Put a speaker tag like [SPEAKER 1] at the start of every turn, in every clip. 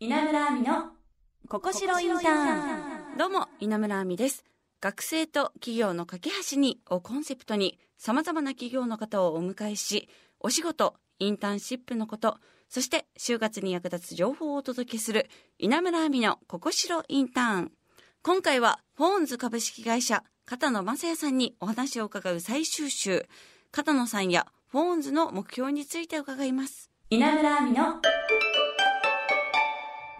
[SPEAKER 1] 稲村亜美のここしろインターン。
[SPEAKER 2] どうも稲村亜美です。学生と企業の架け橋にをコンセプトにさまざまな企業の方をお迎えしお仕事インターンシップのことそして就活に役立つ情報をお届けする稲村亜美のここしろインターン。今回はフォーンズ株式会社片野正也さんにお話を伺う最終週。片野さんやフォーンズの目標について伺います。
[SPEAKER 1] 稲村亜美の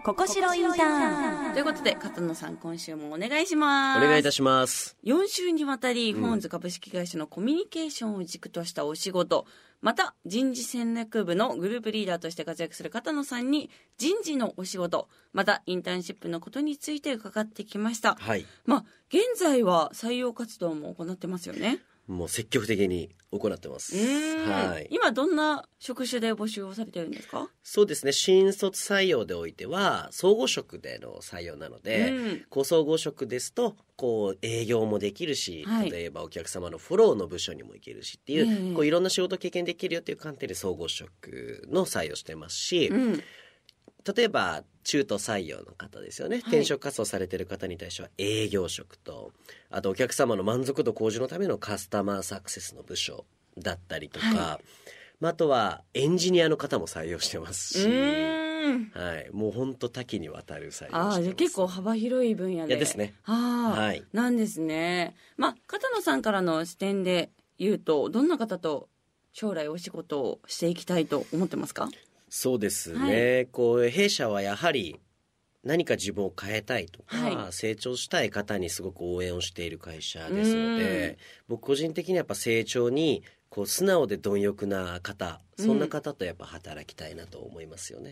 [SPEAKER 1] ここしろインターン
[SPEAKER 2] ということで片野さん今週もお願いします
[SPEAKER 3] お願いいたします。
[SPEAKER 2] 4週にわたり、フォーンズ株式会社のコミュニケーションを軸としたお仕事、また人事戦略部のグループリーダーとして活躍する片野さんに人事のお仕事、またインターンシップのことについて伺ってきました。
[SPEAKER 3] はい。
[SPEAKER 2] まあ、現在は採用活動も行ってますよね。
[SPEAKER 3] もう積極的に行ってます。はい。
[SPEAKER 2] 今どんな職種で募集をされてるんですか？
[SPEAKER 3] そうですね。新卒採用でおいては、総合職での採用なので、
[SPEAKER 2] うん
[SPEAKER 3] こう総合職ですと、こう営業もできるし、
[SPEAKER 2] はい
[SPEAKER 3] 例えばお客様のフォローの部署にも行けるしっていう、
[SPEAKER 2] ええ
[SPEAKER 3] こういろんな仕事経験できるよっていう観点で総合職の採用してますし、
[SPEAKER 2] うん。
[SPEAKER 3] 例えば中途採用の方ですよね、転職活動されてる方に対しては営業職とあとお客様の満足度向上のためのカスタマーサクセスの部署だったりとか、
[SPEAKER 2] は
[SPEAKER 3] まあ、あとはエンジニアの方も採用してます
[SPEAKER 2] う
[SPEAKER 3] し。はい、もう本当多岐にわたる採用して
[SPEAKER 2] ああ、
[SPEAKER 3] ます
[SPEAKER 2] じゃあ結構幅広い分野で。
[SPEAKER 3] いやですね。
[SPEAKER 2] ああ、
[SPEAKER 3] はい。
[SPEAKER 2] なんですね。まあ、片野さんからの視点で言うと、どんな方と将来お仕事をしていきたいと思ってますか？
[SPEAKER 3] そうですね、こう弊社はやはり何か自分を変えたいとか、
[SPEAKER 2] はい。
[SPEAKER 3] 成長したい方にすごく応援をしている会社ですので僕個人的にやっぱ成長にこう素直で貪欲な方そんな方とやっぱ働きたいなと思いますよね。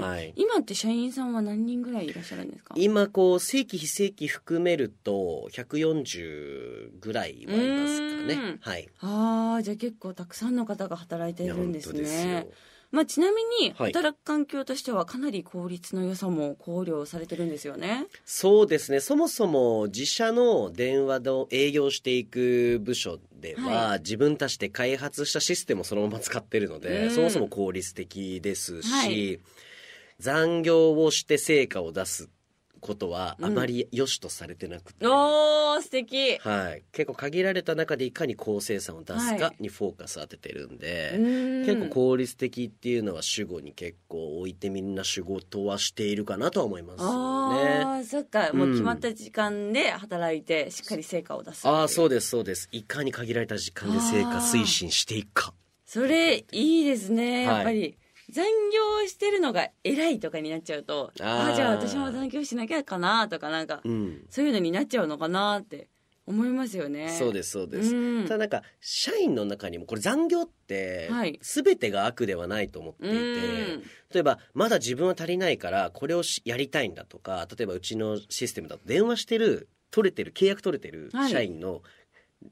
[SPEAKER 3] はい。
[SPEAKER 2] 今って社員さんは何人ぐらいいらっしゃるんですか？
[SPEAKER 3] 今こう正規非正規含めると140ぐらいはいますか
[SPEAKER 2] うん。
[SPEAKER 3] ね。はい。
[SPEAKER 2] ああ、じゃあ結構たくさんの方が働いているんです
[SPEAKER 3] いや本当です。
[SPEAKER 2] まあ、ちなみに
[SPEAKER 3] はい。
[SPEAKER 2] 働く環境としてはかなり効率の良さも考慮されてるんですよね。
[SPEAKER 3] そうですね。そもそも自社の電話の営業していく部署では、
[SPEAKER 2] は
[SPEAKER 3] 自分たちで開発したシステムをそのまま使ってるので、
[SPEAKER 2] うん。
[SPEAKER 3] そもそも効率的ですし、
[SPEAKER 2] はい。
[SPEAKER 3] 残業をして成果を出すことはあまり良しとされてなくて、
[SPEAKER 2] おー、素敵。
[SPEAKER 3] はい、結構限られた中でいかに高生産を出すか
[SPEAKER 2] はい
[SPEAKER 3] にフォーカス当ててるんで、
[SPEAKER 2] うーん
[SPEAKER 3] 結構効率的っていうのは主語に結構置いてみんな仕事はしているかなとは思いますね。
[SPEAKER 2] ああ、そっか。もう
[SPEAKER 3] うん
[SPEAKER 2] 決まった時間で働いて、しっかり成果を出す。
[SPEAKER 3] ああそう
[SPEAKER 2] で
[SPEAKER 3] ですそうですいかに限られた時間で成果推進していくか
[SPEAKER 2] す。それ、いいですね。
[SPEAKER 3] はい
[SPEAKER 2] やっぱり。残業してるのが偉いとかになっちゃうと、あ
[SPEAKER 3] あ
[SPEAKER 2] じゃあ私も残業しなきゃかなとか、なんか、
[SPEAKER 3] うん。
[SPEAKER 2] そういうのになっちゃうのかなって思いますよね。
[SPEAKER 3] そうですそうです、
[SPEAKER 2] うん。
[SPEAKER 3] ただなんか社員の中にもこれ残業って
[SPEAKER 2] はい。
[SPEAKER 3] 全てが悪ではないと思っていて、
[SPEAKER 2] うん。
[SPEAKER 3] 例えばまだ自分は足りないからこれをしやりたいんだとか例えばうちのシステムだと電話してる取れてる契約取れてる
[SPEAKER 2] はい。
[SPEAKER 3] 社員の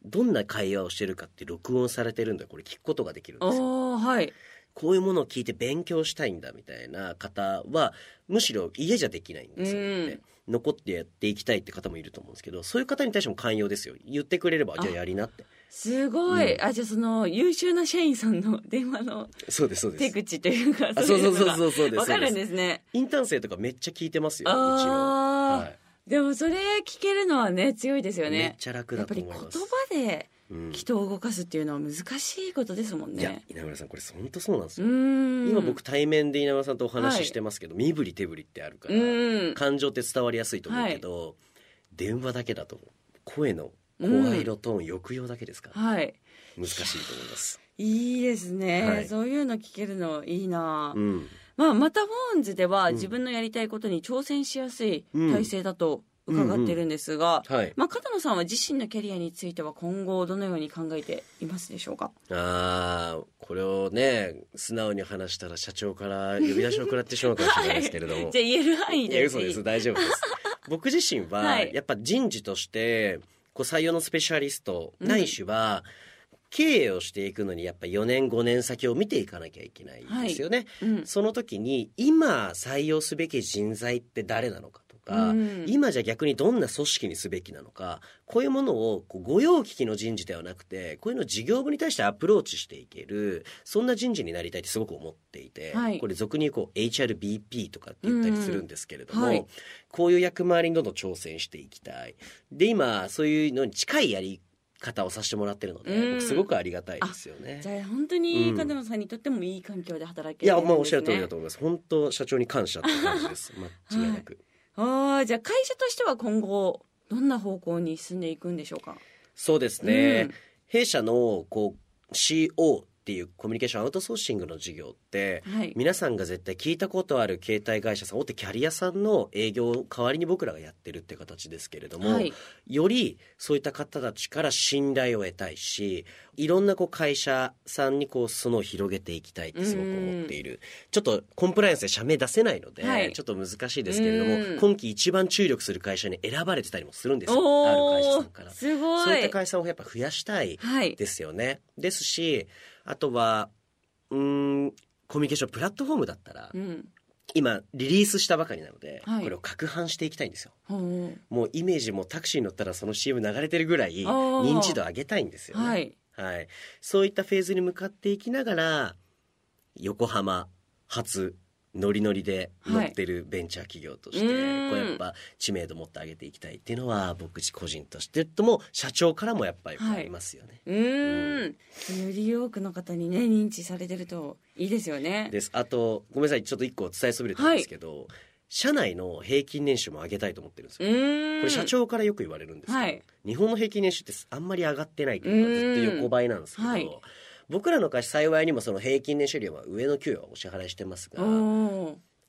[SPEAKER 3] どんな会話をしてるかって録音されてるんでこれ聞くことができるんですよ。
[SPEAKER 2] はい。
[SPEAKER 3] こういうものを聞いて勉強したいんだみたいな方はむしろ家じゃできないんですよ
[SPEAKER 2] うん。
[SPEAKER 3] ね。残ってやっていきたいって方もいると思うんですけどそういう方に対しても寛容ですよ。言ってくれればじゃあやりなって。
[SPEAKER 2] すごい。
[SPEAKER 3] うん。
[SPEAKER 2] あ、じゃあその優秀な社員さんの電話の
[SPEAKER 3] そうですそうです。
[SPEAKER 2] 手口というか、
[SPEAKER 3] あそうそうそう
[SPEAKER 2] う
[SPEAKER 3] そうそうです。
[SPEAKER 2] わかるんですね。
[SPEAKER 3] インターン生とかめっちゃ聞いてますようち
[SPEAKER 2] あ
[SPEAKER 3] の、
[SPEAKER 2] あ、
[SPEAKER 3] はい、
[SPEAKER 2] でもそれ聞けるのはね、強いですよ
[SPEAKER 3] めっ
[SPEAKER 2] ね。
[SPEAKER 3] ちゃ楽だ
[SPEAKER 2] やっぱり言
[SPEAKER 3] と思います
[SPEAKER 2] 葉で
[SPEAKER 3] うん
[SPEAKER 2] 人を動かすっていうのは難しいことですもん
[SPEAKER 3] いや
[SPEAKER 2] ね。
[SPEAKER 3] 稲村さんこれ本当そうなんです
[SPEAKER 2] う
[SPEAKER 3] よ、
[SPEAKER 2] ん。
[SPEAKER 3] 今僕対面で稲村さんとお話
[SPEAKER 2] はい
[SPEAKER 3] ししてますけど、身振り手振りってあるから、
[SPEAKER 2] うん。
[SPEAKER 3] 感情って伝わりやすいと思うけど、電話だけだと声の声色トーン、抑揚だけですか？ら
[SPEAKER 2] はい。
[SPEAKER 3] 難しいと思います。
[SPEAKER 2] いいですね、
[SPEAKER 3] はい。
[SPEAKER 2] そういうの聞けるのいいな、
[SPEAKER 3] うん、
[SPEAKER 2] まあ、またフォーンズでは
[SPEAKER 3] うん。
[SPEAKER 2] 自分のやりたいことに挑戦しやすい
[SPEAKER 3] うん。
[SPEAKER 2] 体制だと伺ってるんですが、
[SPEAKER 3] はい。
[SPEAKER 2] まあ、片野さんは自身のキャリアについては今後どのように考えていますでしょうか？
[SPEAKER 3] ああ、これをね、素直に話したら社長から呼び出しを食らってしまうかもしれないですけれども。
[SPEAKER 2] じゃあ言える範囲で
[SPEAKER 3] 嘘です。大丈夫です。僕自身は、
[SPEAKER 2] はい
[SPEAKER 3] やっぱ人事として、こう採用のスペシャリスト、
[SPEAKER 2] うん
[SPEAKER 3] ないしは、経営をしていくのにやっぱ4年5年先を見ていかなきゃいけないですよね。
[SPEAKER 2] うん
[SPEAKER 3] その時に今採用すべき人材って誰なのかとか、
[SPEAKER 2] うん
[SPEAKER 3] 今じゃ逆にどんな組織にすべきなのかこういうものをこう御用聞きの人事ではなくてこういうのを事業部に対してアプローチしていけるそんな人事になりたいってすごく思っていて、
[SPEAKER 2] はい
[SPEAKER 3] これ俗に言うこう HRBP とかって言ったりするんですけれども、
[SPEAKER 2] うんはい
[SPEAKER 3] こういう役回りにどんどん挑戦していきたいで今そういうのに近いやり方をさせてもらってるので、すごくありがたいですよね
[SPEAKER 2] じ。ゃあ本当に
[SPEAKER 3] うん
[SPEAKER 2] 片野さんにとってもいい環境で働け
[SPEAKER 3] いや、
[SPEAKER 2] てるんですね
[SPEAKER 3] もうおっしゃる通りだと思います。本当社長に感謝って感じです。間違いなく。
[SPEAKER 2] ああじゃあ会社としては今後どんな方向に進んでいくんでしょうか？
[SPEAKER 3] そうですね。
[SPEAKER 2] うん
[SPEAKER 3] 弊社のこう CO っていうコミュニケーションアウトソーシングの事業
[SPEAKER 2] はい。
[SPEAKER 3] 皆さんが絶対聞いたことある携帯会社さん大手キャリアさんの営業を代わりに僕らがやってるって形ですけれども、
[SPEAKER 2] はい。
[SPEAKER 3] よりそういった方たちから信頼を得たいしいろんなこう会社さんにこう裾野を広げていきたいってすごく思っている。ちょっとコンプライアンスで社名出せないので、
[SPEAKER 2] はい。
[SPEAKER 3] ちょっと難しいですけれども
[SPEAKER 2] うん。
[SPEAKER 3] 今期一番注力する会社に選ばれてたりもするんですよ。ある会社さんから。そういった会社をやっぱ増やしたい
[SPEAKER 2] はい。
[SPEAKER 3] ですよね。ですしあとはうーんコミュニケーションプラットフォームだったら、
[SPEAKER 2] うん。
[SPEAKER 3] 今リリースしたばかりなので、
[SPEAKER 2] はい。
[SPEAKER 3] これを拡販していきたいんですよ。もうイメージもタクシーに乗ったらその CM 流れてるぐらい認知度上げたいんですよね。
[SPEAKER 2] はい。
[SPEAKER 3] はい。そういったフェーズに向かっていきながら横浜初ノリノリで乗ってるベンチャー企業として、
[SPEAKER 2] はいうん。
[SPEAKER 3] こうやっぱ知名度持って上げていきたいっていうのは僕個人としてとも社長からもやっぱりありますよね。
[SPEAKER 2] うーん。より多くの方にね認知されてるといいですよね。
[SPEAKER 3] です。あとごめんなさいちょっと一個伝えそびれたんですけど、社内の平均年収も上げたいと思ってるんです
[SPEAKER 2] う
[SPEAKER 3] よ。これ社長からよく言われるんですけど、
[SPEAKER 2] はい。
[SPEAKER 3] 日本の平均年収ってあんまり上がってないというか
[SPEAKER 2] うん。
[SPEAKER 3] ずっと横ばいなんですけど、
[SPEAKER 2] はい
[SPEAKER 3] 僕らの会社幸いにもその平均年収よりは上の給与はお支払いしてますが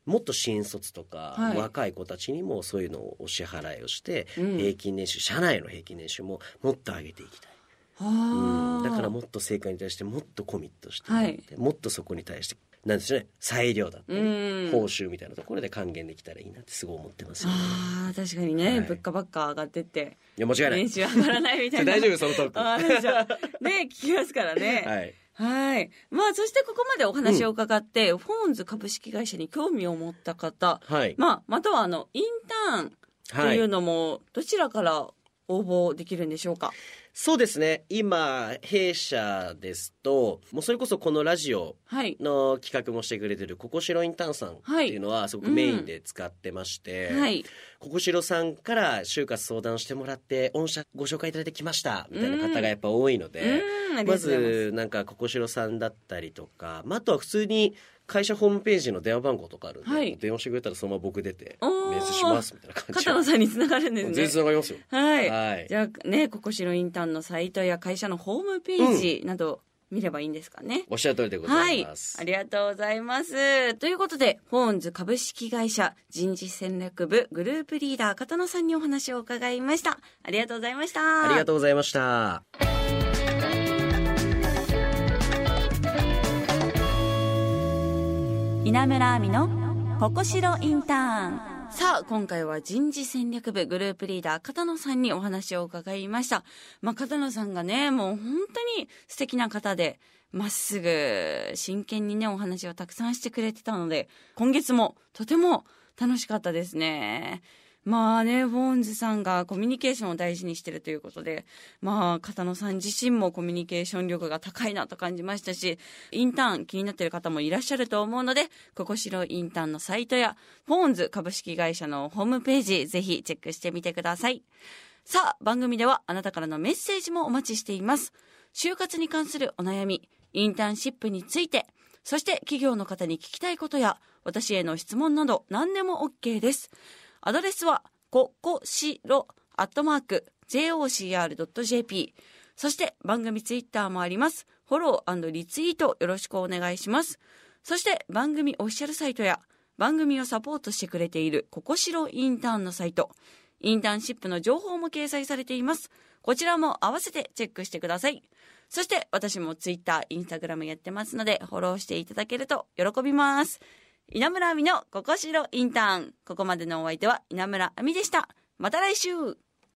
[SPEAKER 3] もっと新卒とか、
[SPEAKER 2] はい。
[SPEAKER 3] 若い子たちにもそういうのをお支払いをして、
[SPEAKER 2] うん。
[SPEAKER 3] 平均年収社内の平均年収ももっと上げていきたい、
[SPEAKER 2] は
[SPEAKER 3] うん。
[SPEAKER 2] あ
[SPEAKER 3] だからもっと成果に対してもっとコミットして、
[SPEAKER 2] はい。
[SPEAKER 3] もっとそこに対してなんでしょうね。裁量だったり、
[SPEAKER 2] うん。
[SPEAKER 3] 報酬みたいなところで還元できたらいいなってすごい思ってますよね。
[SPEAKER 2] あー確かにね、
[SPEAKER 3] はい。
[SPEAKER 2] 物価ばっか上がってって
[SPEAKER 3] いや間違いない。
[SPEAKER 2] 年収上がらないみたいな。
[SPEAKER 3] 大丈夫そのトーク
[SPEAKER 2] ね聞きますからね。
[SPEAKER 3] はい。
[SPEAKER 2] はい。まあ、そしてここまでお話を伺って、フォーンズ株式会社に興味を持った方、
[SPEAKER 3] はい、
[SPEAKER 2] まあ、またはあの、インターンと
[SPEAKER 3] はい
[SPEAKER 2] いうのも、どちらから応募できるんでしょうか？
[SPEAKER 3] そうですね今弊社ですともうそれこそこのラジオ
[SPEAKER 2] はい。
[SPEAKER 3] の企画もしてくれてるココシロインターンさんっていうのはすごくメインで使ってまして、
[SPEAKER 2] はい。
[SPEAKER 3] ココシロさんから就活相談してもらって御社ご紹介いただいてきましたみたいな方がやっぱ多いの
[SPEAKER 2] う
[SPEAKER 3] で、ま。ずなんかココシロさんだったりとか、まあ、あとは普通に会社ホームページの電話番号とかあるんで、
[SPEAKER 2] はい
[SPEAKER 3] 電話してくれたらそのまま僕出て
[SPEAKER 2] おー
[SPEAKER 3] 面接しますみたいな感じ
[SPEAKER 2] 片野さんにつながるんです
[SPEAKER 3] 全然
[SPEAKER 2] ね。
[SPEAKER 3] つながりますよ
[SPEAKER 2] はい。
[SPEAKER 3] はい
[SPEAKER 2] じゃあね、ココシロインターンのサイトや会社のホームページなど見ればいいんですかね。
[SPEAKER 3] おっしゃる通りでござ
[SPEAKER 2] はいい
[SPEAKER 3] ま。す、
[SPEAKER 2] ありがとうございます。ということで、フォーンズ株式会社人事戦略部グループリーダー片野さんにお話を伺いました。ありがとうございました。
[SPEAKER 3] ありがとうございました
[SPEAKER 1] 稲村亜美のここしろインターン
[SPEAKER 2] さあ、今回は人事戦略部グループリーダー片野さんにお話を伺いました。まあ、片野さんがね、もう本当に素敵な方で、まっすぐ真剣にね、お話をたくさんしてくれてたので、今月もとても楽しかったですね。まあね、フォーンズさんがコミュニケーションを大事にしてるということで、まあ、片野さん自身もコミュニケーション力が高いなと感じましたし、インターン気になっている方もいらっしゃると思うので、ここしろインターンのサイトや、フォーンズ株式会社のホームページ、ぜひチェックしてみてください。さあ、番組ではあなたからのメッセージもお待ちしています。就活に関するお悩み、インターンシップについて、そして企業の方に聞きたいことや、私への質問など何でも OK です。アドレスは、ここしろ、アットマーク、jocr.jp。そして番組ツイッターもあります。フォローリツイートよろしくお願いします。そして番組オフィシャルサイトや番組をサポートしてくれているここしろインターンのサイト、インターンシップの情報も掲載されています。こちらも合わせてチェックしてください。そして私もツイッター、インスタグラムやってますのでフォローしていただけると喜びます。稲村亜美のここしろインターン。ここまでのお相手は稲村亜美でした。また来週